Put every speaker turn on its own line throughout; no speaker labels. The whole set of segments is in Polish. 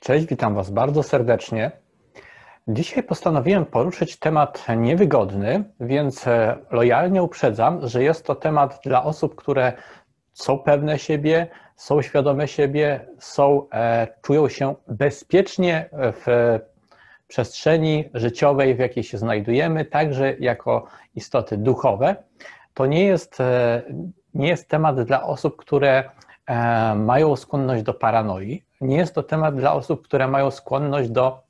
Cześć, witam Was bardzo serdecznie. Dzisiaj postanowiłem poruszyć temat niewygodny, więc e, lojalnie uprzedzam, że jest to temat dla osób, które są pewne siebie, są świadome siebie, są, e, czują się bezpiecznie w przestrzeni życiowej, w jakiej się znajdujemy, także jako istoty duchowe. To nie jest, e, nie jest temat dla osób, które mają skłonność do paranoi, nie jest to temat dla osób, które mają skłonność do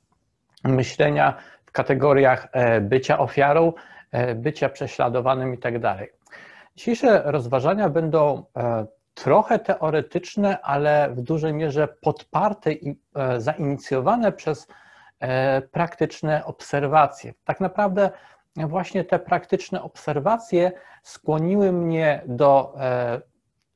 myślenia w kategoriach e, bycia ofiarą, e, bycia prześladowanym itd. Tak Dzisiejsze rozważania będą e, trochę teoretyczne, ale w dużej mierze podparte i zainicjowane przez praktyczne obserwacje. Tak naprawdę właśnie te praktyczne obserwacje skłoniły mnie do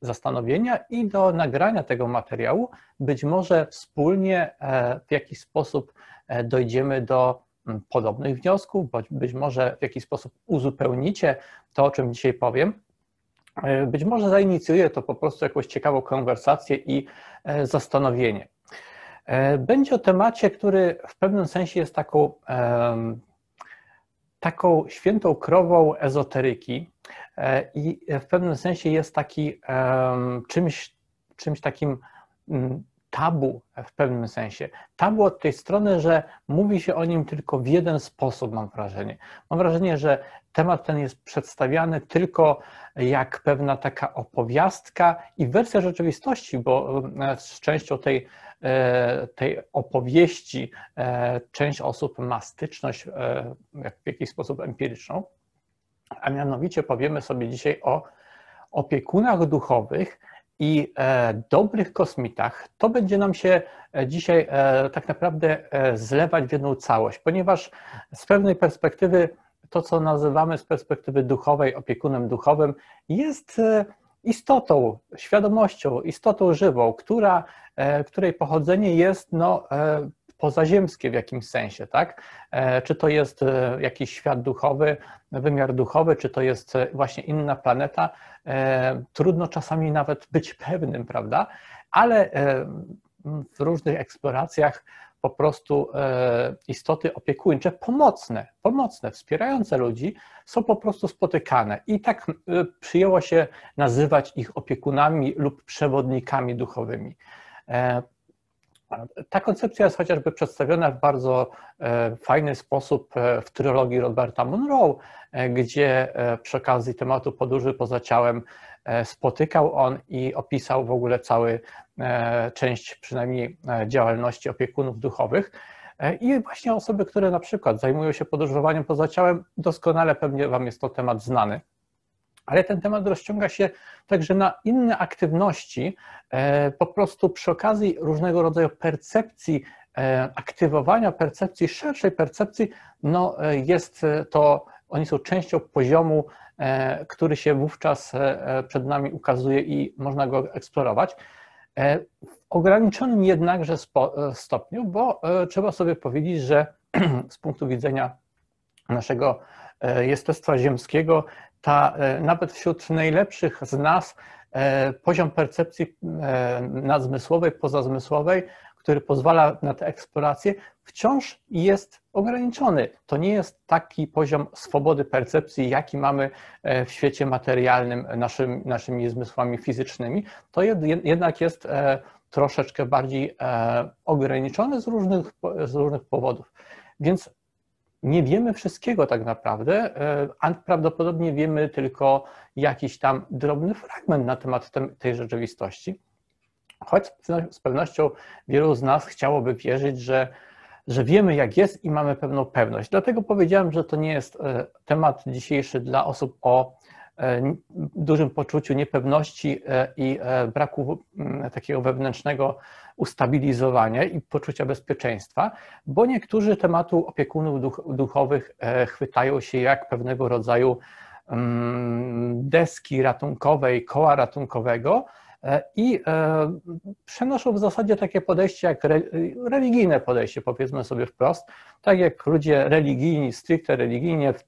zastanowienia i do nagrania tego materiału. Być może wspólnie e, w jakiś sposób e, dojdziemy do mm, podobnych wniosków, bądź być może w jakiś sposób uzupełnicie to, o czym dzisiaj powiem. E, być może zainicjuje to po prostu jakąś ciekawą konwersację i zastanowienie. Będzie o temacie, który w pewnym sensie jest taką, taką świętą krową ezoteryki, E, i w pewnym sensie jest taki czymś, czymś takim mm, tabu w pewnym sensie. Tabu od tej strony, że mówi się o nim tylko w jeden sposób, mam wrażenie. Mam wrażenie, że temat ten jest przedstawiany tylko jak pewna taka opowiastka i wersja rzeczywistości, bo z częścią tej, tej opowieści część osób ma styczność w jakiś sposób empiryczną a mianowicie powiemy sobie dzisiaj o opiekunach duchowych i e, dobrych kosmitach. To będzie nam się e, dzisiaj e, tak naprawdę zlewać w jedną całość, ponieważ z pewnej perspektywy to, co nazywamy z perspektywy duchowej opiekunem duchowym, jest istotą, świadomością, istotą żywą, która, której pochodzenie jest no, pozaziemskie w jakimś sensie, tak? E, czy to jest e, jakiś świat duchowy, wymiar duchowy, czy to jest e, właśnie inna planeta, trudno czasami nawet być pewnym, prawda? Ale w różnych eksploracjach po prostu istoty opiekuńcze, pomocne, pomocne, wspierające ludzi, są po prostu spotykane. I tak przyjęło się nazywać ich opiekunami lub przewodnikami duchowymi. Ta koncepcja jest chociażby przedstawiona w bardzo e, fajny sposób e, w trylogii Roberta Monroe, e, gdzie przy okazji tematu podróży poza ciałem spotykał on i opisał w ogóle cały część przynajmniej działalności opiekunów duchowych. I właśnie osoby, które na przykład zajmują się podróżowaniem poza ciałem, doskonale pewnie Wam jest to temat znany ale ten temat rozciąga się także na inne aktywności, e, po prostu przy okazji różnego rodzaju percepcji, e, aktywowania percepcji, szerszej percepcji, no e, jest to, oni są częścią poziomu, który się wówczas przed nami ukazuje i można go eksplorować. W ograniczonym jednakże stopniu, bo trzeba sobie powiedzieć, że z punktu widzenia naszego jestestwa ziemskiego ta, e, nawet wśród najlepszych z nas e, poziom percepcji e, nadzmysłowej, pozazmysłowej, który pozwala na tę eksplorację, wciąż jest ograniczony. To nie jest taki poziom swobody percepcji, jaki mamy w świecie materialnym naszym, naszymi zmysłami fizycznymi. To jednak jest troszeczkę bardziej ograniczony z różnych, z różnych powodów. Więc nie wiemy wszystkiego tak naprawdę, e, a prawdopodobnie wiemy tylko jakiś tam drobny fragment na temat tej rzeczywistości. Choć z pewnością wielu z nas chciałoby wierzyć, że, że wiemy jak jest i mamy pewną pewność. Dlatego powiedziałem, że to nie jest e, temat dzisiejszy dla osób o e, dużym poczuciu niepewności i braku takiego wewnętrznego ustabilizowania i poczucia bezpieczeństwa, bo niektórzy tematu opiekunów duch, duchowych e, chwytają się jak pewnego rodzaju mm, deski ratunkowej, koła ratunkowego e, i e, przenoszą w zasadzie takie podejście jak religijne podejście, powiedzmy sobie wprost, tak jak ludzie religijni, stricte religijnie w,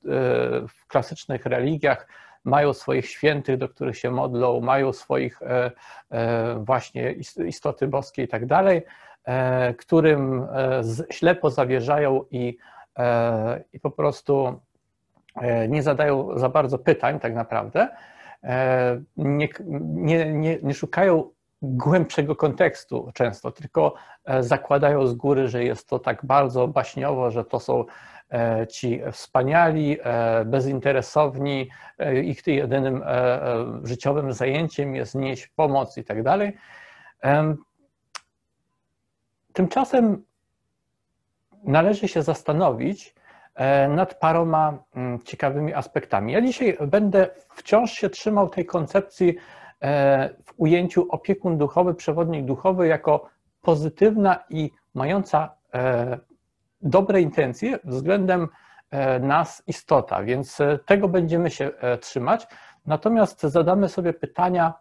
w klasycznych religiach mają swoich świętych, do których się modlą, mają swoich e, e, właśnie istoty boskie i tak dalej. którym ślepo zawierzają i, i po prostu nie zadają za bardzo pytań tak naprawdę, nie, nie, nie, nie szukają głębszego kontekstu często, tylko zakładają z góry, że jest to tak bardzo baśniowo, że to są E, ci wspaniali, e, bezinteresowni, e, ich jedynym życiowym zajęciem jest nieść pomoc i tak dalej. Tymczasem należy się zastanowić nad paroma mm, ciekawymi aspektami. Ja dzisiaj będę wciąż się trzymał tej koncepcji w ujęciu opiekun duchowy, przewodnik duchowy jako pozytywna i mająca dobre intencje względem e, nas istota, więc e, tego będziemy się e, trzymać. Natomiast zadamy sobie pytania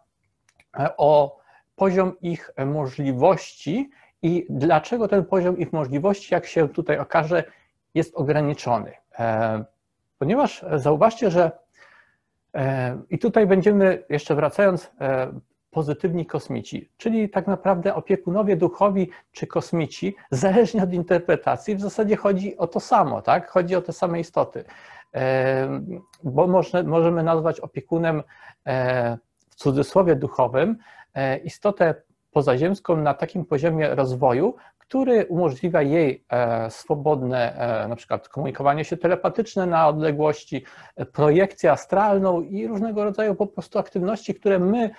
o poziom ich możliwości i dlaczego ten poziom ich możliwości, jak się tutaj okaże, jest ograniczony. Ponieważ zauważcie, że i tutaj będziemy, jeszcze wracając, pozytywni kosmici, czyli tak naprawdę opiekunowie duchowi czy kosmici, zależnie od interpretacji, w zasadzie chodzi o to samo, tak? Chodzi o te same istoty. Bo może, możemy nazwać opiekunem e, w cudzysłowie duchowym e, istotę pozaziemską na takim poziomie rozwoju, który umożliwia jej e, swobodne na przykład komunikowanie się telepatyczne na odległości, projekcję astralną i różnego rodzaju po prostu aktywności, które my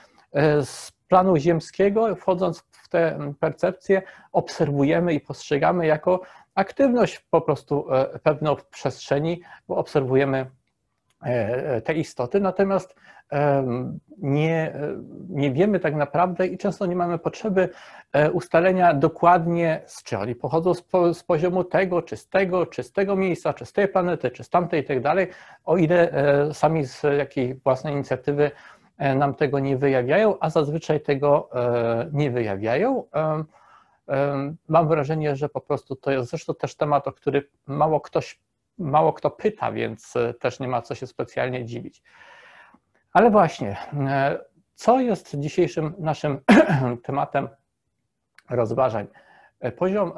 z planu ziemskiego, wchodząc w tę percepcję, obserwujemy i postrzegamy jako aktywność po prostu e, pewną przestrzeni, bo obserwujemy e, te istoty, natomiast nie, nie wiemy tak naprawdę i często nie mamy potrzeby ustalenia dokładnie, z czy oni pochodzą z, z poziomu tego, czy z tego, czy z tego miejsca, czy z tej planety, czy z tamtej i tak dalej, o ile sami z jakiej własnej inicjatywy E, nam tego nie wyjawiają, a zazwyczaj tego e, nie wyjawiają. E, mam wrażenie, że po prostu to jest zresztą też temat, o który mało ktoś, mało kto pyta, więc też nie ma co się specjalnie dziwić. Ale właśnie, co jest dzisiejszym naszym tematem rozważań? Poziom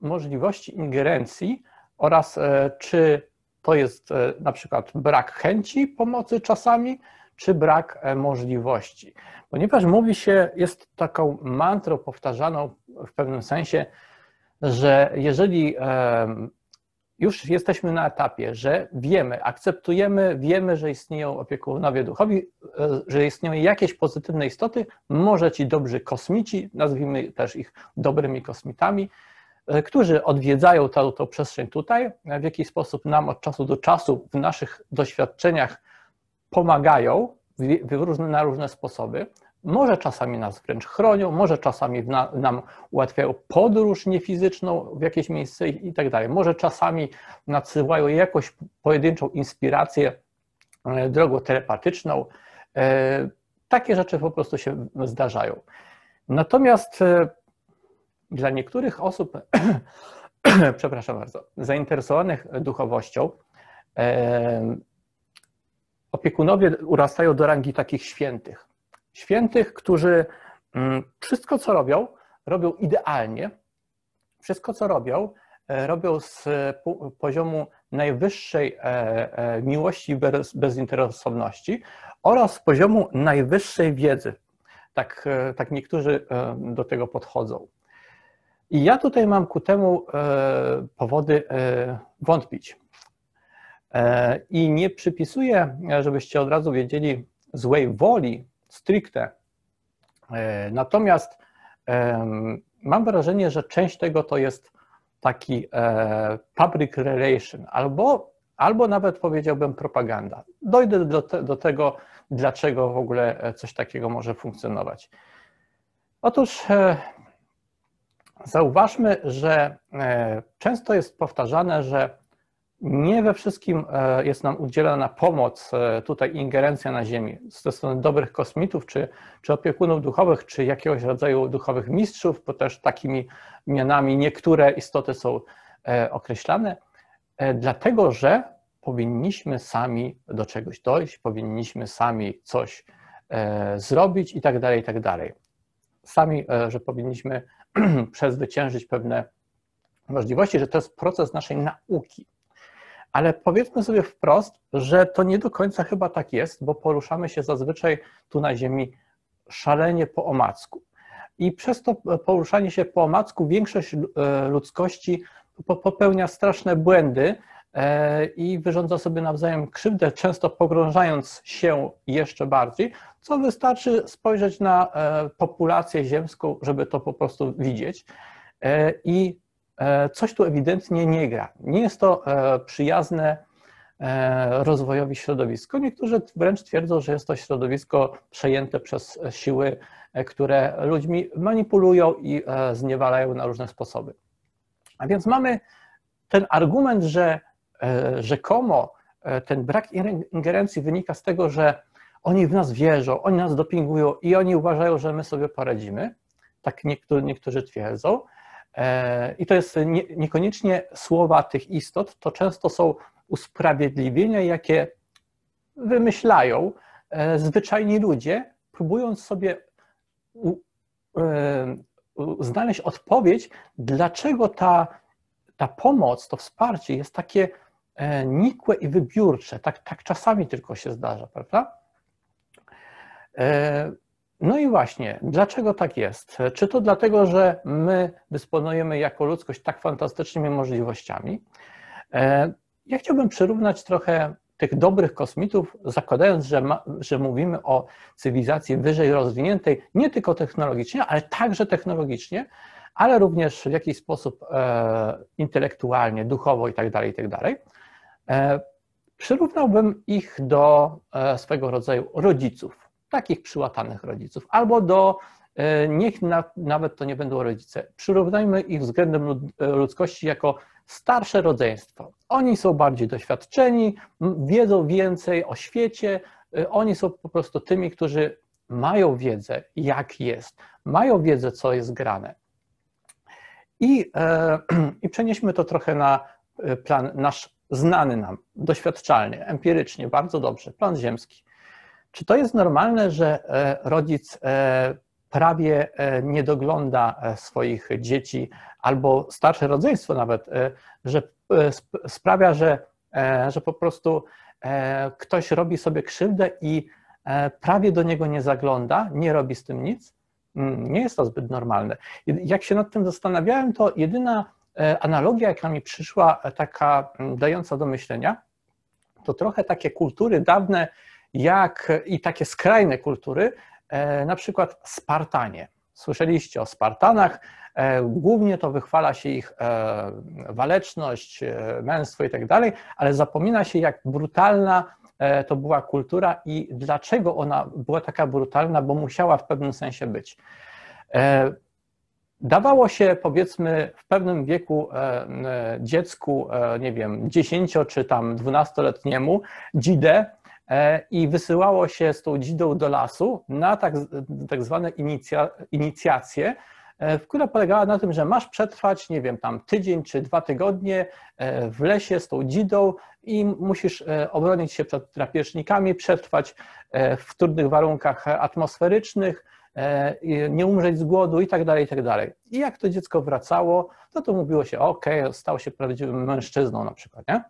możliwości ingerencji oraz czy to jest na przykład brak chęci pomocy czasami, czy brak e, możliwości. Ponieważ mówi się, jest taką mantrą powtarzaną w pewnym sensie, że jeżeli już jesteśmy na etapie, że wiemy, akceptujemy, wiemy, że istnieją opiekunowie duchowi, e, że istnieją jakieś pozytywne istoty, może ci dobrzy kosmici, nazwijmy też ich dobrymi kosmitami, e, którzy odwiedzają tę, tę przestrzeń tutaj, w jakiś sposób nam od czasu do czasu w naszych doświadczeniach pomagają na różne sposoby. Może czasami nas wręcz chronią, może czasami nam ułatwiają podróż niefizyczną w jakieś miejsce i tak dalej. Może czasami nadsyłają jakąś pojedynczą inspirację e, drogą telepatyczną. E, takie rzeczy po prostu się zdarzają. Natomiast e, dla niektórych osób, przepraszam bardzo, zainteresowanych duchowością, opiekunowie urastają do rangi takich świętych. Świętych, którzy mm, wszystko, co robią, robią idealnie. Wszystko, co robią, e, robią z poziomu najwyższej e, e, miłości i bezinteresowności oraz poziomu najwyższej wiedzy. Tak, tak niektórzy do tego podchodzą. I ja tutaj mam ku temu powody wątpić. E, I nie przypisuję, żebyście od razu wiedzieli, złej woli stricte. E, natomiast mam wrażenie, że część tego to jest taki e, public relation albo, albo nawet powiedziałbym propaganda. Dojdę do, te, do tego, dlaczego w ogóle coś takiego może funkcjonować. Otóż zauważmy, że często jest powtarzane, że nie we wszystkim e, jest nam udzielana pomoc, e, tutaj ingerencja na Ziemi ze strony dobrych kosmitów, czy, czy opiekunów duchowych, czy jakiegoś rodzaju duchowych mistrzów, bo też takimi mianami niektóre istoty są e, określane, dlatego że powinniśmy sami do czegoś dojść, powinniśmy sami coś zrobić i tak dalej, i tak dalej. Sami, że powinniśmy przezwyciężyć pewne możliwości, że to jest proces naszej nauki. Ale powiedzmy sobie wprost, że to nie do końca chyba tak jest, bo poruszamy się zazwyczaj tu na Ziemi szalenie po omacku. I przez to poruszanie się po omacku większość e, ludzkości popełnia straszne błędy e, i wyrządza sobie nawzajem krzywdę, często pogrążając się jeszcze bardziej, co wystarczy spojrzeć na e, populację ziemską, żeby to po prostu widzieć. I coś tu ewidentnie nie gra. Nie jest to przyjazne rozwojowi środowisko. Niektórzy wręcz twierdzą, że jest to środowisko przejęte przez siły E, które ludźmi manipulują i e, zniewalają na różne sposoby. A więc mamy ten argument, że e, rzekomo ten brak ingerencji wynika z tego, że oni w nas wierzą, oni nas dopingują i oni uważają, że my sobie poradzimy. Tak niektórzy, niektórzy twierdzą. I to jest niekoniecznie słowa tych istot, to często są usprawiedliwienia, jakie wymyślają zwyczajni ludzie, próbując sobie znaleźć odpowiedź, dlaczego ta, ta pomoc, to wsparcie jest takie e, nikłe i wybiórcze. Tak, tak czasami tylko się zdarza, prawda? No i właśnie, dlaczego tak jest? Czy to dlatego, że my dysponujemy jako ludzkość tak fantastycznymi możliwościami? E, ja chciałbym przyrównać trochę tych dobrych kosmitów, zakładając, że, ma, że mówimy o cywilizacji wyżej rozwiniętej, nie tylko technologicznie, ale także technologicznie, ale również w jakiś sposób e, intelektualnie, duchowo itd., tak itd. Tak e, przyrównałbym ich do e, swego rodzaju rodziców, takich przyłatanych rodziców, albo do e, niech na, nawet to nie będą rodzice. Przyrównajmy ich względem ludzkości jako starsze rodzeństwo. Oni są bardziej doświadczeni, wiedzą więcej o świecie, y, oni są po prostu tymi, którzy mają wiedzę, jak jest, mają wiedzę, co jest grane. I, e, i przenieśmy to trochę na plan nasz znany nam, doświadczalny, empirycznie, bardzo dobrze, plan ziemski. Czy to jest normalne, że e, rodzic e, prawie nie dogląda swoich dzieci albo starsze rodzeństwo nawet, e, że e, sprawia, że, e, że po prostu ktoś robi sobie krzywdę i prawie do niego nie zagląda, nie robi z tym nic, mm, nie jest to zbyt normalne. Jak się nad tym zastanawiałem, to jedyna analogia, jaka mi przyszła, taka dająca do myślenia, to trochę takie kultury dawne, jak i takie skrajne kultury, na przykład Spartanie. Słyszeliście o Spartanach, E, głównie to wychwala się ich e, waleczność, e, męstwo i tak dalej, ale zapomina się, jak brutalna to była kultura i dlaczego ona była taka brutalna, bo musiała w pewnym sensie być. Dawało się, powiedzmy, w pewnym wieku dziecku, nie wiem, 10 czy tam 12-letniemu dzidę i wysyłało się z tą dzidą do lasu na tak, tak zwane inicja, inicjacje, E, która polegała na tym, że masz przetrwać, nie wiem, tam tydzień czy dwa tygodnie e, w lesie z tą dzidą i musisz e, obronić się przed drapieżnikami, przetrwać w trudnych warunkach atmosferycznych, nie umrzeć z głodu i tak dalej, i tak dalej. I jak to dziecko wracało, to to mówiło się, ok, stał się prawdziwym mężczyzną na przykład, nie?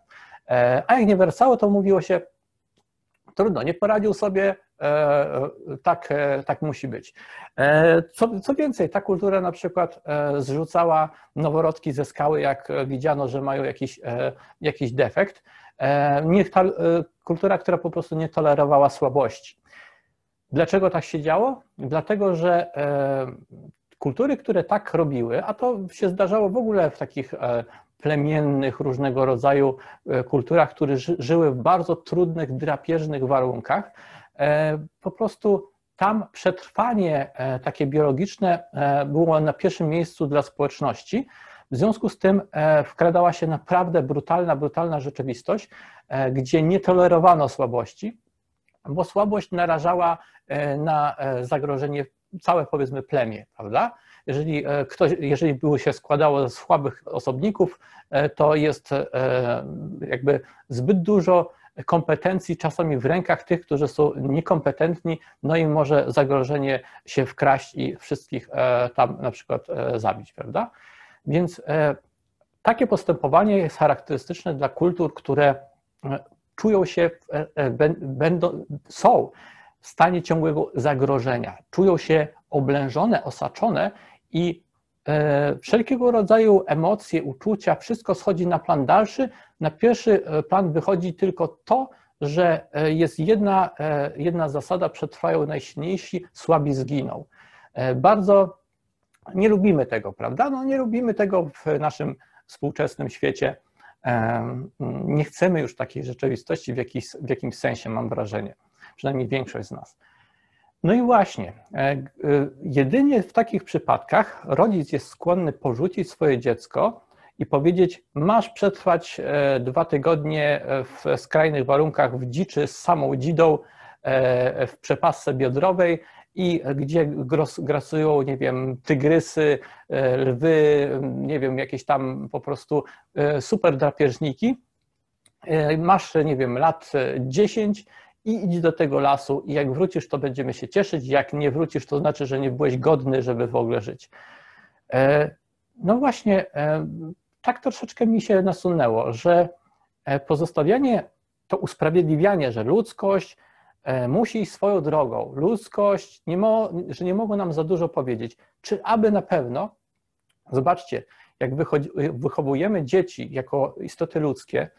A jak nie wracało, to mówiło się, trudno, nie poradził sobie, E, tak, e, tak musi być. E, co, co więcej, ta kultura na przykład zrzucała noworodki ze skały, jak widziano, że mają jakiś, jakiś defekt. Niech ta kultura, która po prostu nie tolerowała słabości. Dlaczego tak się działo? Dlatego, że kultury, które tak robiły, a to się zdarzało w ogóle w takich plemiennych, różnego rodzaju kulturach, które żyły w bardzo trudnych, drapieżnych warunkach, E, po prostu tam przetrwanie e, takie biologiczne e, było na pierwszym miejscu dla społeczności. W związku z tym wkradała się naprawdę brutalna, brutalna rzeczywistość, gdzie nie tolerowano słabości, bo słabość narażała na zagrożenie całe powiedzmy plemię, prawda? Jeżeli, ktoś, jeżeli było się składało z słabych osobników, to jest jakby zbyt dużo kompetencji czasami w rękach tych, którzy są niekompetentni, no i może zagrożenie się wkraść i wszystkich tam na przykład zabić, prawda? Więc takie postępowanie jest charakterystyczne dla kultur, które czują się, będą, są w stanie ciągłego zagrożenia, czują się oblężone, osaczone i e, wszelkiego rodzaju emocje, uczucia, wszystko schodzi na plan dalszy. Na pierwszy e, plan wychodzi tylko to, że e, jest jedna, jedna zasada, przetrwają najsilniejsi, słabi zginą. Bardzo nie lubimy tego, prawda? No nie lubimy tego w naszym współczesnym świecie. Nie chcemy już takiej rzeczywistości w, jakiś, w jakimś sensie, mam wrażenie przynajmniej większość z nas. No i właśnie, e, e, jedynie w takich przypadkach rodzic jest skłonny porzucić swoje dziecko i powiedzieć: Masz przetrwać e, dwa tygodnie w skrajnych warunkach w dziczy z samą dzidą w przepasce biodrowej i gdzie grasują, nie wiem, tygrysy, lwy, nie wiem, jakieś tam po prostu super drapieżniki. Masz, nie wiem, lat 10 i idź do tego lasu i jak wrócisz, to będziemy się cieszyć, jak nie wrócisz, to znaczy, że nie byłeś godny, żeby w ogóle żyć. E, no właśnie, e, tak troszeczkę mi się nasunęło, że e, pozostawianie, to usprawiedliwianie, że ludzkość musi iść swoją drogą, ludzkość, nie mo, że nie mogą nam za dużo powiedzieć, czy aby na pewno, zobaczcie, jak wychowujemy dzieci jako istoty ludzkie,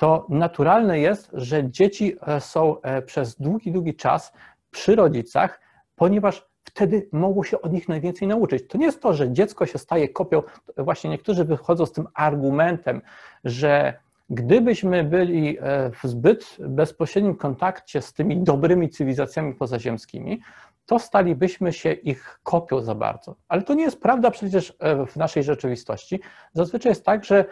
to naturalne jest, że dzieci e, są e, przez długi, długi czas przy rodzicach, ponieważ wtedy mogą się od nich najwięcej nauczyć. To nie jest to, że dziecko się staje kopią. Właśnie niektórzy wychodzą z tym argumentem, że gdybyśmy byli e, w zbyt bezpośrednim kontakcie z tymi dobrymi cywilizacjami pozaziemskimi, to stalibyśmy się ich kopią za bardzo. Ale to nie jest prawda przecież e, w naszej rzeczywistości. Zazwyczaj jest tak, że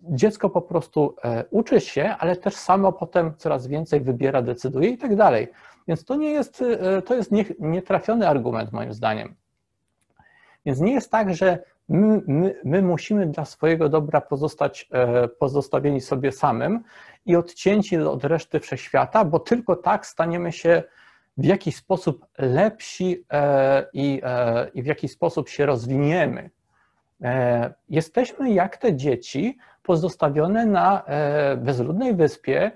dziecko po prostu e, uczy się, ale też samo potem coraz więcej wybiera, decyduje i tak dalej. Więc to nie jest, e, to jest nietrafiony argument moim zdaniem. Więc nie jest tak, że my, my, my musimy dla swojego dobra pozostać pozostawieni sobie samym i odcięci od reszty wszechświata, bo tylko tak staniemy się w jaki sposób lepsi e, i, e, i w jaki sposób się rozwiniemy. E, jesteśmy jak te dzieci pozostawione na bezludnej wyspie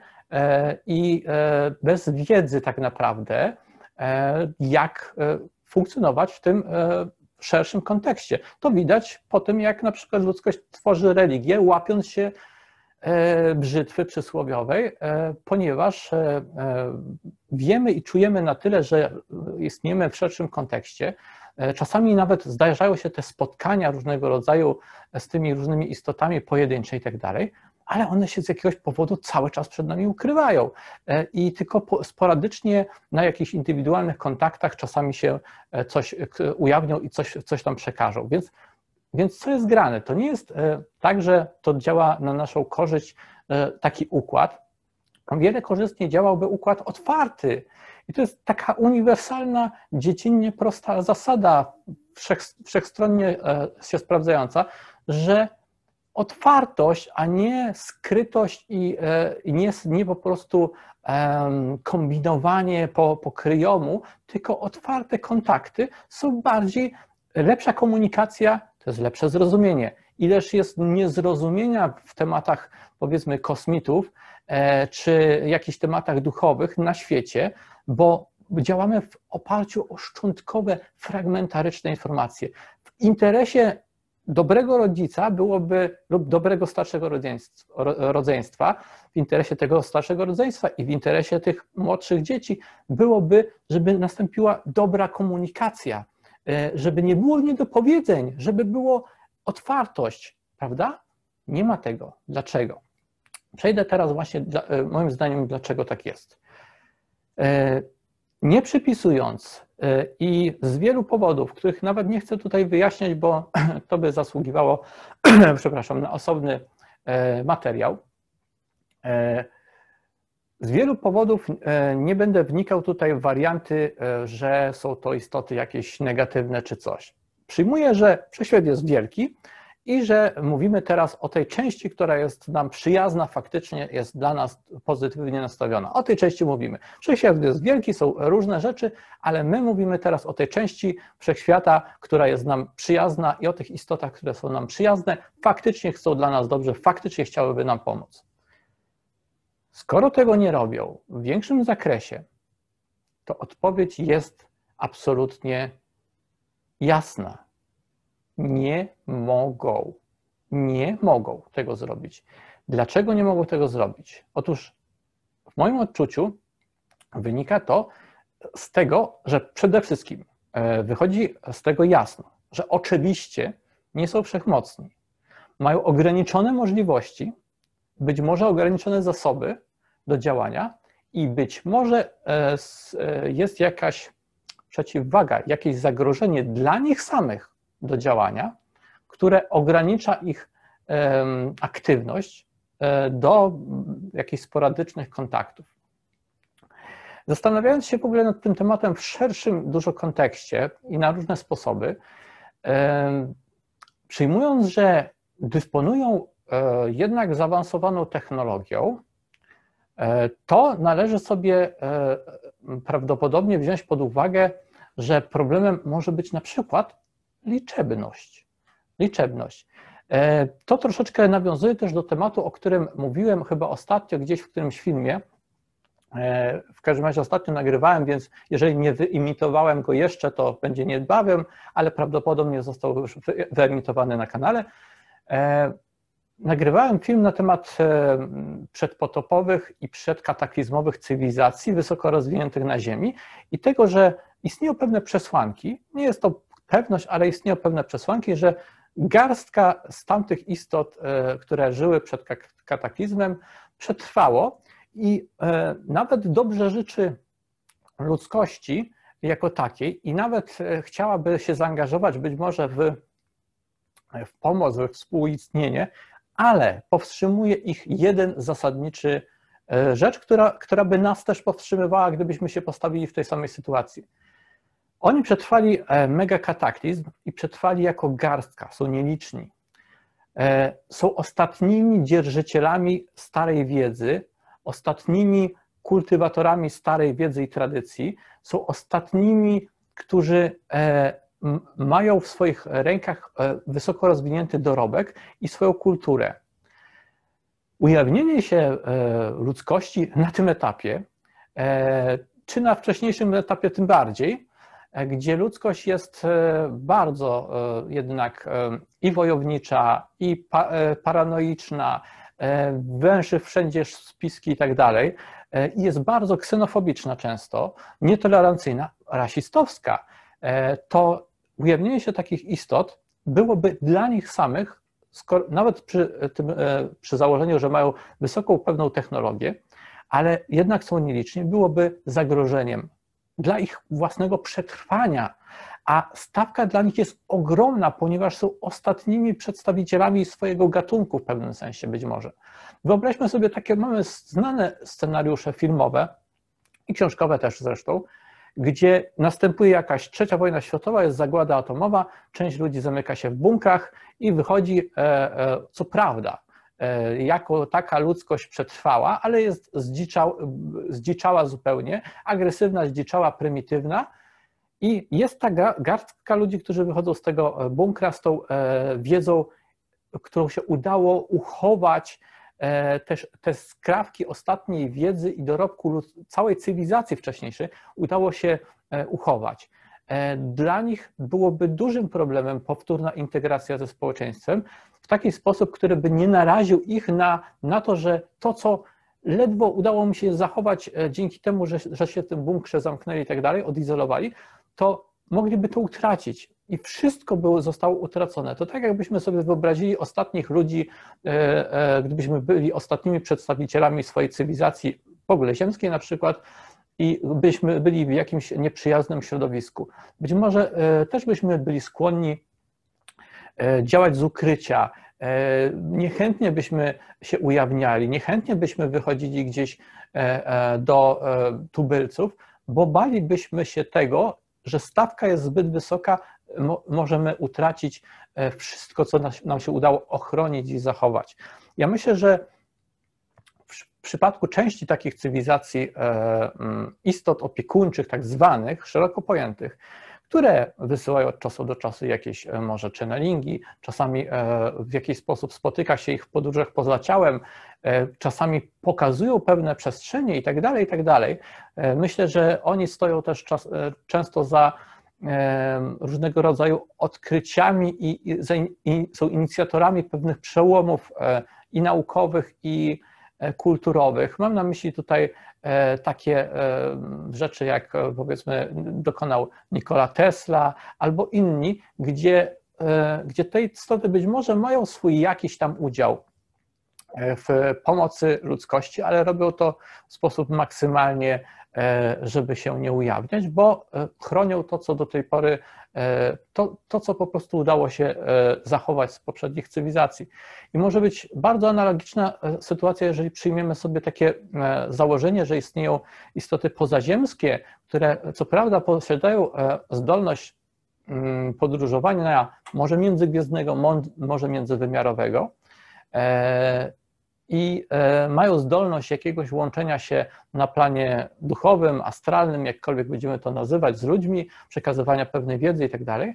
i bez wiedzy tak naprawdę, jak funkcjonować w tym szerszym kontekście. To widać po tym, jak na przykład ludzkość tworzy religię, łapiąc się brzytwy przysłowiowej, e, ponieważ e, wiemy i czujemy na tyle, że istniejemy w szerszym kontekście. Czasami nawet zdarzają się te spotkania różnego rodzaju z tymi różnymi istotami pojedyncze i tak dalej, ale one się z jakiegoś powodu cały czas przed nami ukrywają i tylko sporadycznie na jakichś indywidualnych kontaktach czasami się coś ujawnią i coś, coś tam przekażą. Więc więc co jest grane? To nie jest e, tak, że to działa na naszą korzyść e, taki układ. Wiele korzystnie działałby układ otwarty. I to jest taka uniwersalna, dziecinnie prosta zasada, wszech, wszechstronnie e, się sprawdzająca, że otwartość, a nie skrytość i, i nie, nie po prostu kombinowanie po, po kryjomu, tylko otwarte kontakty są bardziej, lepsza komunikacja to jest lepsze zrozumienie. Ileż jest niezrozumienia w tematach, powiedzmy, kosmitów e, czy jakichś tematach duchowych na świecie, bo działamy w oparciu o szczątkowe, fragmentaryczne informacje. W interesie dobrego rodzica byłoby, lub dobrego starszego rodzeństwa, w interesie tego starszego rodzeństwa i w interesie tych młodszych dzieci byłoby, żeby nastąpiła dobra komunikacja żeby nie było niedopowiedzeń, żeby było otwartość, prawda? Nie ma tego. Dlaczego? Przejdę teraz właśnie, e, moim zdaniem, dlaczego tak jest. E, nie przypisując i z wielu powodów, których nawet nie chcę tutaj wyjaśniać, bo to by zasługiwało, przepraszam, na osobny materiał, z wielu powodów e, nie będę wnikał tutaj w warianty, e, że są to istoty jakieś negatywne czy coś. Przyjmuję, że wszechświat jest wielki i że mówimy teraz o tej części, która jest nam przyjazna, faktycznie jest dla nas pozytywnie nastawiona. O tej części mówimy. Wszechświat jest wielki, są różne rzeczy, ale my mówimy teraz o tej części wszechświata, która jest nam przyjazna i o tych istotach, które są nam przyjazne, faktycznie chcą dla nas dobrze, faktycznie chciałyby nam pomóc. Skoro tego nie robią w większym zakresie, to odpowiedź jest absolutnie jasna nie mogą. Nie mogą tego zrobić. Dlaczego nie mogą tego zrobić? Otóż w moim odczuciu wynika to z tego, że przede wszystkim e, wychodzi z tego jasno, że oczywiście nie są wszechmocni. Mają ograniczone możliwości, być może ograniczone zasoby do działania i być może e, e, jest jakaś przeciwwaga, jakieś zagrożenie dla nich samych, do działania, które ogranicza ich aktywność e, do jakichś sporadycznych kontaktów. Zastanawiając się w ogóle nad tym tematem w szerszym dużo kontekście i na różne sposoby, przyjmując, że dysponują jednak zaawansowaną technologią, to należy sobie prawdopodobnie wziąć pod uwagę, że problemem może być na przykład liczebność. Liczebność. E, to troszeczkę nawiązuje też do tematu, o którym mówiłem chyba ostatnio gdzieś w którymś filmie. E, w każdym razie ostatnio nagrywałem, więc jeżeli nie wyimitowałem go jeszcze, to będzie niedbawem, ale prawdopodobnie został już wyemitowany na kanale. E, nagrywałem film na temat przedpotopowych i przedkataklizmowych cywilizacji wysoko rozwiniętych na Ziemi i tego, że istnieją pewne przesłanki. Nie jest to pewność, ale istnieją pewne przesłanki, że garstka z tamtych istot, e, które żyły przed kataklizmem, przetrwało i e, nawet dobrze życzy ludzkości jako takiej i nawet e, chciałaby się zaangażować być może w, w pomoc, we współistnienie, ale powstrzymuje ich jeden zasadniczy rzecz, która, która by nas też powstrzymywała, gdybyśmy się postawili w tej samej sytuacji. Oni przetrwali e, mega kataklizm i przetrwali jako garstka, są nieliczni. E, są ostatnimi dzierżycielami starej wiedzy, ostatnimi kultywatorami starej wiedzy i tradycji, są ostatnimi, którzy e, mają w swoich rękach wysoko rozwinięty dorobek i swoją kulturę. Ujawnienie się ludzkości na tym etapie, czy na wcześniejszym etapie tym bardziej, E, gdzie ludzkość jest e, bardzo e, jednak i wojownicza, i paranoiczna, węży wszędzie spiski i tak dalej, i jest bardzo ksenofobiczna często, nietolerancyjna, rasistowska, to ujawnienie się takich istot byłoby dla nich samych, nawet przy, tym, przy założeniu, że mają wysoką pewną technologię, ale jednak są nieliczni, byłoby zagrożeniem dla ich własnego przetrwania, a stawka dla nich jest ogromna, ponieważ są ostatnimi przedstawicielami swojego gatunku w pewnym sensie być może. Wyobraźmy sobie takie, mamy znane scenariusze filmowe i książkowe też zresztą, gdzie następuje jakaś trzecia wojna światowa, jest zagłada atomowa, część ludzi zamyka się w bunkrach i wychodzi, e, e, co prawda, E, jako taka ludzkość przetrwała, ale jest zdziczał, zdziczała zupełnie, agresywna, zdziczała, prymitywna. I jest ta garstka ludzi, którzy wychodzą z tego bunkra z tą wiedzą, którą się udało uchować, też te skrawki ostatniej wiedzy i dorobku całej cywilizacji wcześniejszej udało się uchować. Dla nich byłoby dużym problemem powtórna integracja ze społeczeństwem, w taki sposób, który by nie naraził ich na, na to, że to, co ledwo udało mi się zachować e, dzięki temu, że, że się w tym bunkrze zamknęli i tak dalej, odizolowali, to mogliby to utracić i wszystko było, zostało utracone. To tak jakbyśmy sobie wyobrazili ostatnich ludzi, e, e, gdybyśmy byli ostatnimi przedstawicielami swojej cywilizacji, w ogóle ziemskiej na przykład, i byśmy byli w jakimś nieprzyjaznym środowisku. Być może też byśmy byli skłonni E, działać z ukrycia. E, niechętnie byśmy się ujawniali, niechętnie byśmy wychodzili gdzieś e, do tubylców, bo balibyśmy się tego, że stawka jest zbyt wysoka możemy utracić wszystko, co nam się udało ochronić i zachować. Ja myślę, że w przypadku części takich cywilizacji mm, istot opiekuńczych, tak zwanych, szeroko pojętych, które wysyłają od czasu do czasu jakieś e, może channelingi, czasami e, w jakiś sposób spotyka się ich w podróżach poza ciałem, e, czasami pokazują pewne przestrzenie i tak dalej, i tak dalej. Myślę, że oni stoją też czas, często za różnego rodzaju odkryciami i, są inicjatorami pewnych przełomów i naukowych, i kulturowych. Mam na myśli tutaj E, takie e, rzeczy, jak e, powiedzmy dokonał Nikola Tesla albo inni, gdzie, gdzie te istoty być może mają swój jakiś tam udział w pomocy ludzkości, ale robią to w sposób maksymalnie E, żeby się nie ujawniać, bo e, chronią to, co do tej pory, e, to, to, co po prostu udało się zachować z poprzednich cywilizacji. I może być bardzo analogiczna sytuacja, jeżeli przyjmiemy sobie takie założenie, że istnieją istoty pozaziemskie, które co prawda posiadają zdolność mm, podróżowania może międzygwiezdnego, może międzywymiarowego, i e, mają zdolność jakiegoś łączenia się na planie duchowym, astralnym, jakkolwiek będziemy to nazywać, z ludźmi, przekazywania pewnej wiedzy i tak dalej,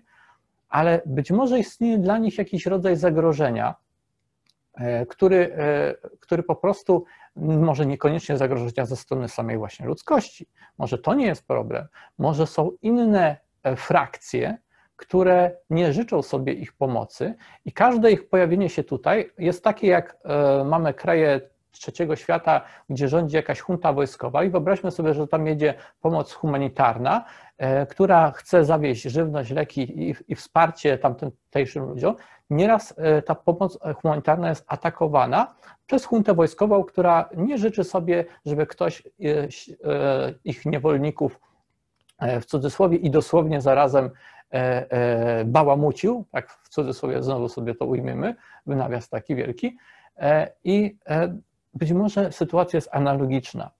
ale być może istnieje dla nich jakiś rodzaj zagrożenia, e, który, e, który po prostu może niekoniecznie zagrożenia ze strony samej właśnie ludzkości. Może to nie jest problem, może są inne frakcje, które nie życzą sobie ich pomocy i każde ich pojawienie się tutaj jest takie, jak e, mamy kraje trzeciego świata, gdzie rządzi jakaś junta wojskowa i wyobraźmy sobie, że tam jedzie pomoc humanitarna, e, która chce zawieźć żywność, leki i, i wsparcie tamtejszym ludziom. Nieraz e, ta pomoc humanitarna jest atakowana przez juntę wojskową, która nie życzy sobie, żeby ktoś ich niewolników w cudzysłowie i dosłownie zarazem bałamucił, tak w cudzysłowie znowu sobie to ujmiemy, w nawias taki wielki, e, i być może sytuacja jest analogiczna.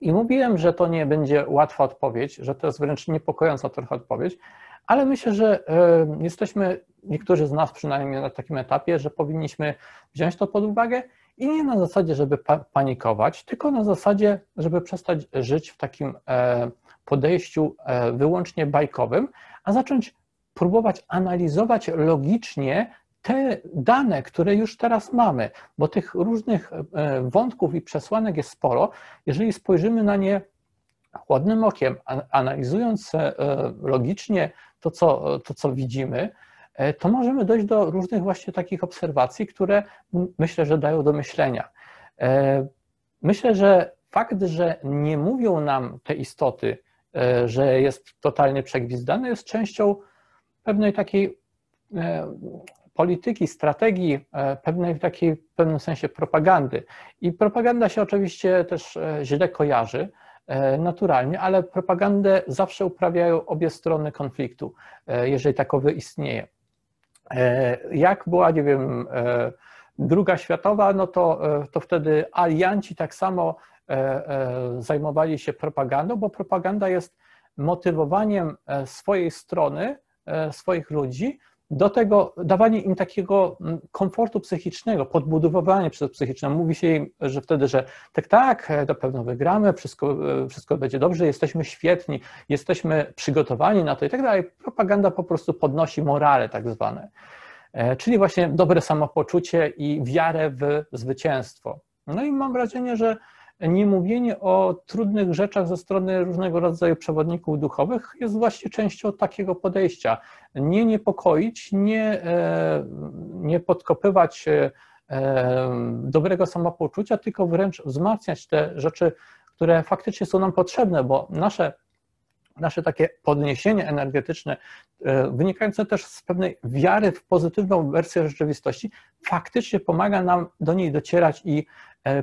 I mówiłem, że to nie będzie łatwa odpowiedź, że to jest wręcz niepokojąca trochę odpowiedź, ale myślę, że jesteśmy, niektórzy z nas przynajmniej na takim etapie, że powinniśmy wziąć to pod uwagę i nie na zasadzie, żeby panikować, tylko na zasadzie, żeby przestać żyć w takim podejściu wyłącznie bajkowym, a zacząć próbować analizować logicznie te dane, które już teraz mamy, bo tych różnych e, wątków i przesłanek jest sporo. Jeżeli spojrzymy na nie chłodnym okiem, analizując e, logicznie to, co, to, co widzimy, e, to możemy dojść do różnych właśnie takich obserwacji, które myślę, że dają do myślenia. Myślę, że fakt, że nie mówią nam te istoty, E, że jest totalnie przegwizdany, jest częścią pewnej takiej e, polityki, strategii, e, pewnej takiej w pewnym sensie propagandy. I propaganda się oczywiście też źle kojarzy, naturalnie, ale propagandę zawsze uprawiają obie strony konfliktu, jeżeli takowy istnieje. Jak była, nie wiem, druga światowa, no to, to wtedy alianci tak samo E, e, zajmowali się propagandą, bo propaganda jest motywowaniem e, swojej strony, swoich ludzi do tego, dawanie im takiego komfortu psychicznego, podbudowywanie przez psychiczne. Mówi się im, że wtedy, że tak, tak, na pewno wygramy, wszystko, wszystko będzie dobrze, jesteśmy świetni, jesteśmy przygotowani na to i tak dalej. Propaganda po prostu podnosi morale tak zwane, czyli właśnie dobre samopoczucie i wiarę w zwycięstwo. No i mam wrażenie, że nie mówienie o trudnych rzeczach ze strony różnego rodzaju przewodników duchowych jest właśnie częścią takiego podejścia. Nie niepokoić, nie, e, nie podkopywać e, dobrego samopoczucia, tylko wręcz wzmacniać te rzeczy, które faktycznie są nam potrzebne, bo nasze nasze takie podniesienie energetyczne, e, wynikające też z pewnej wiary w pozytywną wersję rzeczywistości, faktycznie pomaga nam do niej docierać i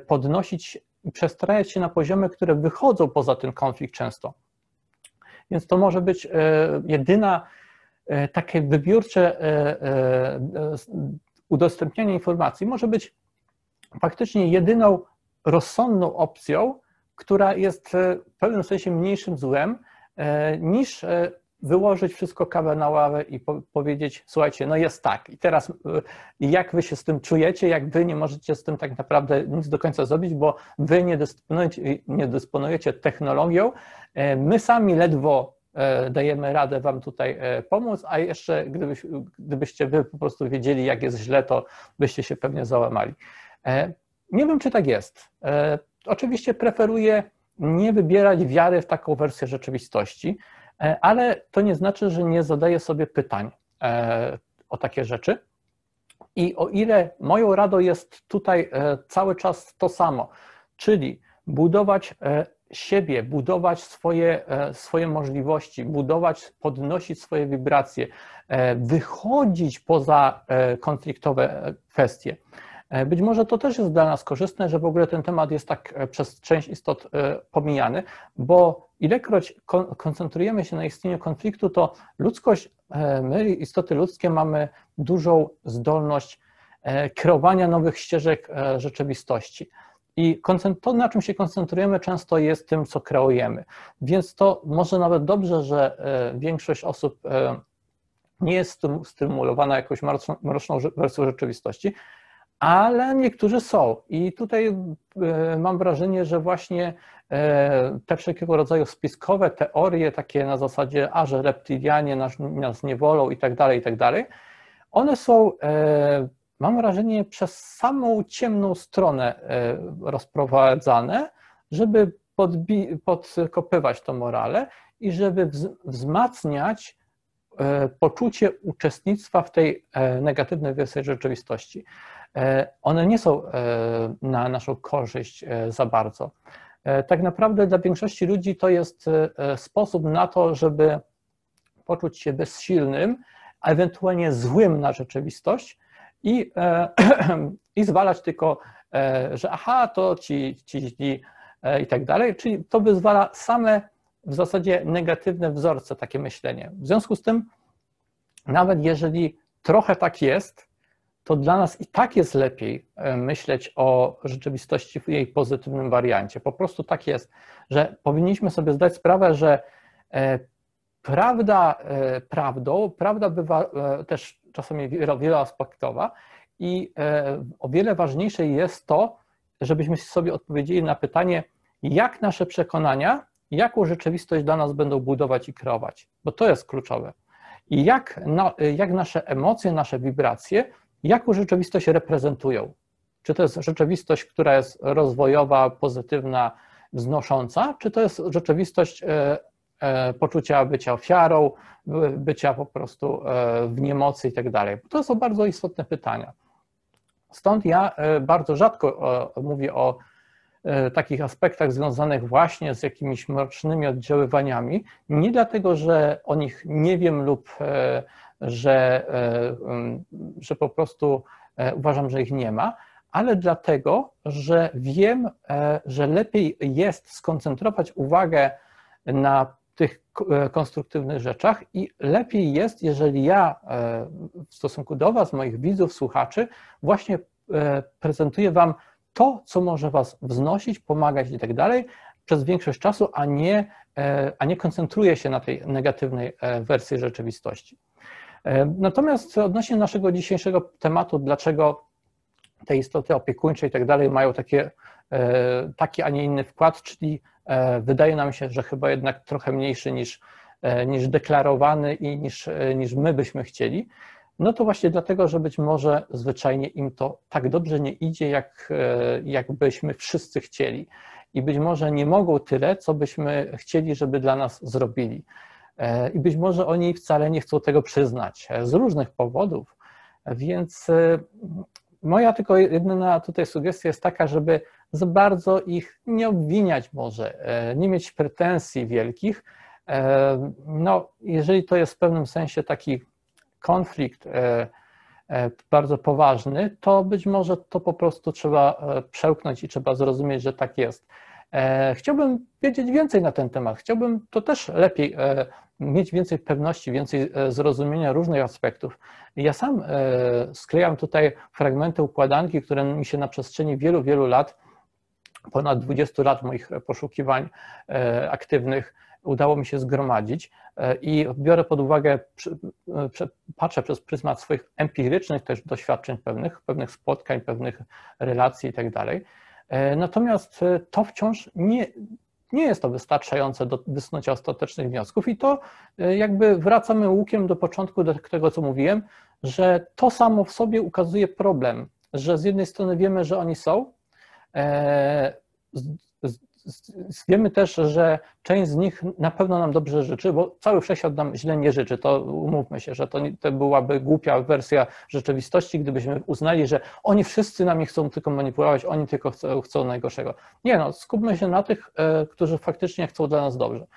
podnosić i przestrajać się na poziomy, które wychodzą poza ten konflikt często. Więc to może być e, jedyna e, takie wybiórcze e, udostępnianie informacji, może być faktycznie jedyną rozsądną opcją, która jest w pewnym sensie mniejszym złem niż wyłożyć wszystko kawę na ławę i po, powiedzieć, słuchajcie, no jest tak i teraz jak wy się z tym czujecie, jak wy nie możecie z tym tak naprawdę nic do końca zrobić, bo wy nie dysponujecie, nie dysponujecie technologią, my sami ledwo dajemy radę wam tutaj pomóc, a jeszcze gdybyś, gdybyście wy po prostu wiedzieli, jak jest źle, to byście się pewnie załamali. Nie wiem, czy tak jest. Oczywiście preferuję nie wybierać wiary w taką wersję rzeczywistości, e, ale to nie znaczy, że nie zadaję sobie pytań e, o takie rzeczy. I o ile moją radą jest tutaj e, cały czas to samo, czyli budować siebie, budować swoje, swoje możliwości, budować, podnosić swoje wibracje, wychodzić poza konfliktowe kwestie być może to też jest dla nas korzystne, że w ogóle ten temat jest tak e, przez część istot e, pomijany, bo ilekroć koncentrujemy się na istnieniu konfliktu, to ludzkość, my, istoty ludzkie, mamy dużą zdolność kreowania nowych ścieżek rzeczywistości. I to, na czym się koncentrujemy, często jest tym, co kreujemy. Więc to może nawet dobrze, że większość osób nie jest stymulowana jakąś mroczną wersją rzeczywistości, ale niektórzy są. I tutaj e, mam wrażenie, że właśnie e, te wszelkiego rodzaju spiskowe teorie, takie na zasadzie, a że reptilianie nas, nas nie wolą i tak dalej, i tak dalej, one są, e, mam wrażenie, przez samą ciemną stronę rozprowadzane, żeby podbi- podkopywać to morale i żeby wzmacniać poczucie uczestnictwa w tej negatywnej wersji rzeczywistości. E, one nie są e, na naszą korzyść e, za bardzo. Tak naprawdę dla większości ludzi to jest sposób na to, żeby poczuć się bezsilnym, a ewentualnie złym na rzeczywistość i, i zwalać tylko, że aha, to ci, ci źli i tak dalej. Czyli to wyzwala same w zasadzie negatywne wzorce, takie myślenie. W związku z tym, nawet jeżeli trochę tak jest, to dla nas i tak jest lepiej e, myśleć o rzeczywistości w jej pozytywnym wariancie. Po prostu tak jest, że powinniśmy sobie zdać sprawę, że e, prawda e, prawdą, prawda bywa też czasami wieloaspektowa i o wiele ważniejsze jest to, żebyśmy sobie odpowiedzieli na pytanie, jak nasze przekonania, jaką rzeczywistość dla nas będą budować i kreować, bo to jest kluczowe. I jak, jak nasze emocje, nasze wibracje jaką rzeczywistość reprezentują. Czy to jest rzeczywistość, która jest rozwojowa, pozytywna, wznosząca, czy to jest rzeczywistość e, e, poczucia bycia ofiarą, bycia po prostu e, w niemocy i tak dalej. To są bardzo istotne pytania. Stąd ja bardzo rzadko mówię o takich aspektach związanych właśnie z jakimiś mrocznymi oddziaływaniami, nie dlatego, że o nich nie wiem lub że, e, że po prostu e, uważam, że ich nie ma, ale dlatego, że wiem, e, że lepiej jest skoncentrować uwagę na tych konstruktywnych rzeczach i lepiej jest, jeżeli ja w stosunku do Was, moich widzów, słuchaczy, właśnie prezentuję Wam to, co może Was wznosić, pomagać i tak dalej przez większość czasu, a nie, a nie koncentruję się na tej negatywnej wersji rzeczywistości. E, natomiast odnośnie naszego dzisiejszego tematu, dlaczego te istoty opiekuńcze i tak dalej mają takie, e, taki, a nie inny wkład, czyli e, wydaje nam się, że chyba jednak trochę mniejszy niż, niż deklarowany i niż, niż my byśmy chcieli, no to właśnie dlatego, że być może zwyczajnie im to tak dobrze nie idzie, jak, jak byśmy wszyscy chcieli. I być może nie mogą tyle, co byśmy chcieli, żeby dla nas zrobili. E, i być może oni wcale nie chcą tego przyznać e, z różnych powodów. Więc e, moja tylko jedyna tutaj sugestia jest taka, żeby za bardzo ich nie obwiniać może, nie mieć pretensji wielkich. No, jeżeli to jest w pewnym sensie taki konflikt bardzo poważny, to być może to po prostu trzeba przełknąć i trzeba zrozumieć, że tak jest. Chciałbym wiedzieć więcej na ten temat. Chciałbym to też lepiej mieć więcej pewności, więcej e, zrozumienia różnych aspektów. Ja sam e, sklejam tutaj fragmenty układanki, które mi się na przestrzeni wielu, wielu lat, ponad 20 lat moich poszukiwań e, aktywnych udało mi się zgromadzić i biorę pod uwagę, patrzę przez pryzmat swoich empirycznych też doświadczeń pewnych, pewnych spotkań, pewnych relacji i tak. Natomiast to wciąż nie, nie jest to wystarczające do wysnucia ostatecznych wniosków i to jakby wracamy łukiem do początku do tego, co mówiłem, że to samo w sobie ukazuje problem, że z jednej strony wiemy, że oni są, e, wiemy też, że część z nich na pewno nam dobrze życzy, bo cały wszechświat nam źle nie życzy, to umówmy się, że to, to byłaby głupia wersja rzeczywistości, gdybyśmy uznali, że oni wszyscy nami chcą tylko manipulować, oni tylko chcą, chcą najgorszego. Nie no, skupmy się na tych, e, którzy faktycznie chcą dla nas dobrze.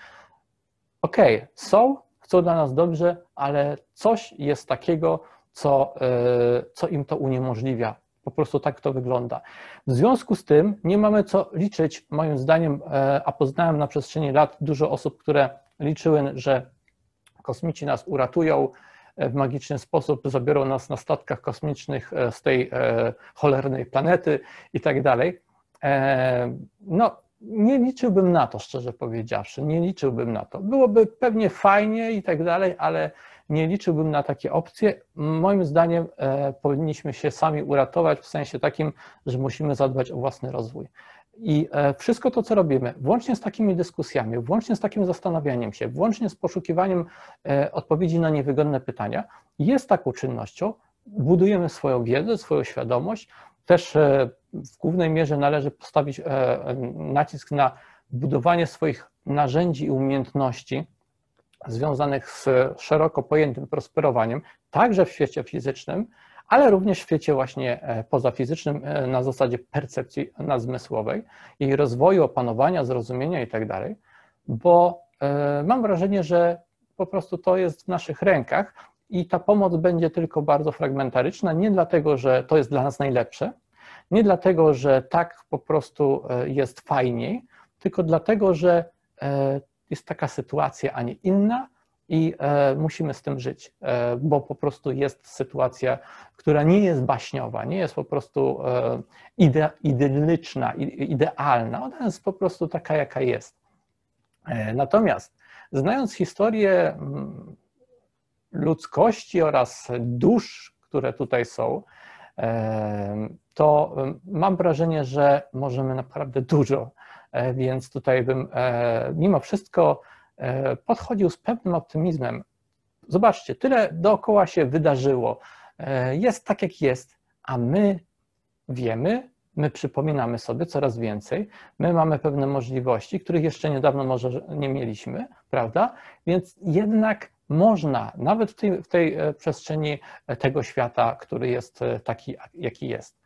Okej, okay, są, chcą dla nas dobrze, ale coś jest takiego, co, e, co im to uniemożliwia. Po prostu tak to wygląda. W związku z tym nie mamy co liczyć, moim zdaniem, e, a poznałem na przestrzeni lat dużo osób, które liczyły, że kosmici nas uratują e, w magiczny sposób, zabiorą nas na statkach kosmicznych z tej cholernej planety i tak dalej. No, nie liczyłbym na to, szczerze powiedziawszy, nie liczyłbym na to. Byłoby pewnie fajnie i tak dalej, ale nie liczyłbym na takie opcje. Moim zdaniem e, powinniśmy się sami uratować w sensie takim, że musimy zadbać o własny rozwój. I e, wszystko to, co robimy, włącznie z takimi dyskusjami, włącznie z takim zastanawianiem się, włącznie z poszukiwaniem e, odpowiedzi na niewygodne pytania, jest taką czynnością. Budujemy swoją wiedzę, swoją świadomość. Też w głównej mierze należy postawić nacisk na budowanie swoich narzędzi i umiejętności, związanych z szeroko pojętym prosperowaniem, także w świecie fizycznym, ale również w świecie właśnie e, pozafizycznym e, na zasadzie percepcji nazmysłowej, jej rozwoju, opanowania, zrozumienia itd., tak bo e, mam wrażenie, że po prostu to jest w naszych rękach i ta pomoc będzie tylko bardzo fragmentaryczna, nie dlatego, że to jest dla nas najlepsze, nie dlatego, że tak po prostu jest fajniej, tylko dlatego, że jest taka sytuacja, a nie inna i e, musimy z tym żyć, e, bo po prostu jest sytuacja, która nie jest baśniowa, nie jest po prostu e, ide, idylliczna, idealna, ona jest po prostu taka, jaka jest. Natomiast znając historię mm, ludzkości oraz dusz, które tutaj są, to mam wrażenie, że możemy naprawdę dużo więc tutaj bym e, mimo wszystko e, podchodził z pewnym optymizmem. Zobaczcie, tyle dookoła się wydarzyło, jest tak jak jest, a my wiemy, my przypominamy sobie coraz więcej, my mamy pewne możliwości, których jeszcze niedawno może nie mieliśmy, prawda? Więc jednak można, nawet w tej, w tej przestrzeni tego świata, który jest taki, jaki jest.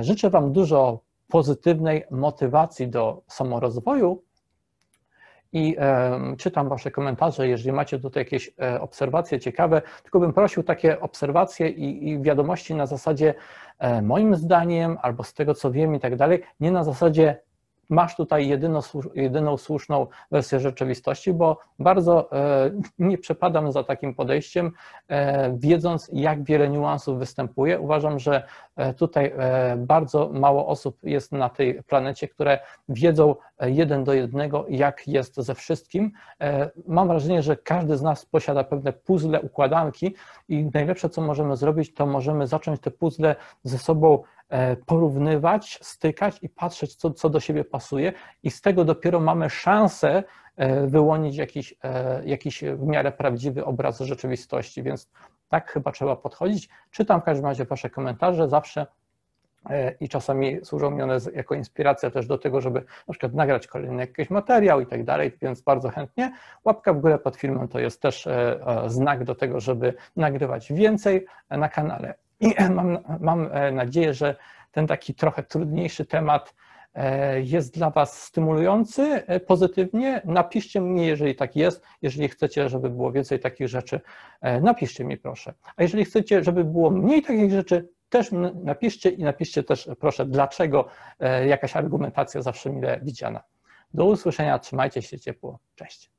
Życzę Wam dużo pozytywnej motywacji do samorozwoju. I e, czytam Wasze komentarze, jeżeli macie tutaj jakieś e, obserwacje ciekawe, tylko bym prosił takie obserwacje i, i wiadomości na zasadzie e, moim zdaniem, albo z tego co wiem i tak dalej, nie na zasadzie masz tutaj jedyną, jedyną słuszną wersję rzeczywistości, bo bardzo e, nie przepadam za takim podejściem, e, wiedząc jak wiele niuansów występuje. Uważam, że e, tutaj bardzo mało osób jest na tej planecie, które wiedzą jeden do jednego, jak jest ze wszystkim. Mam wrażenie, że każdy z nas posiada pewne puzzle, układanki i najlepsze, co możemy zrobić, to możemy zacząć te puzzle ze sobą porównywać, stykać i patrzeć, co, co do siebie pasuje, i z tego dopiero mamy szansę e, wyłonić jakiś, e, jakiś w miarę prawdziwy obraz rzeczywistości, więc tak chyba trzeba podchodzić. Czytam w każdym razie Wasze komentarze zawsze i czasami służą mi one jako inspiracja też do tego, żeby na przykład nagrać kolejny jakiś materiał i tak dalej, więc bardzo chętnie. Łapka w górę pod filmem to jest też znak do tego, żeby nagrywać więcej na kanale. I mam, mam e, nadzieję, że ten taki trochę trudniejszy temat e, jest dla Was stymulujący e, pozytywnie. Napiszcie mi, jeżeli tak jest. Jeżeli chcecie, żeby było więcej takich rzeczy, napiszcie mi proszę. A jeżeli chcecie, żeby było mniej takich rzeczy, też napiszcie i napiszcie też proszę, dlaczego jakaś argumentacja zawsze mile widziana. Do usłyszenia, trzymajcie się ciepło. Cześć.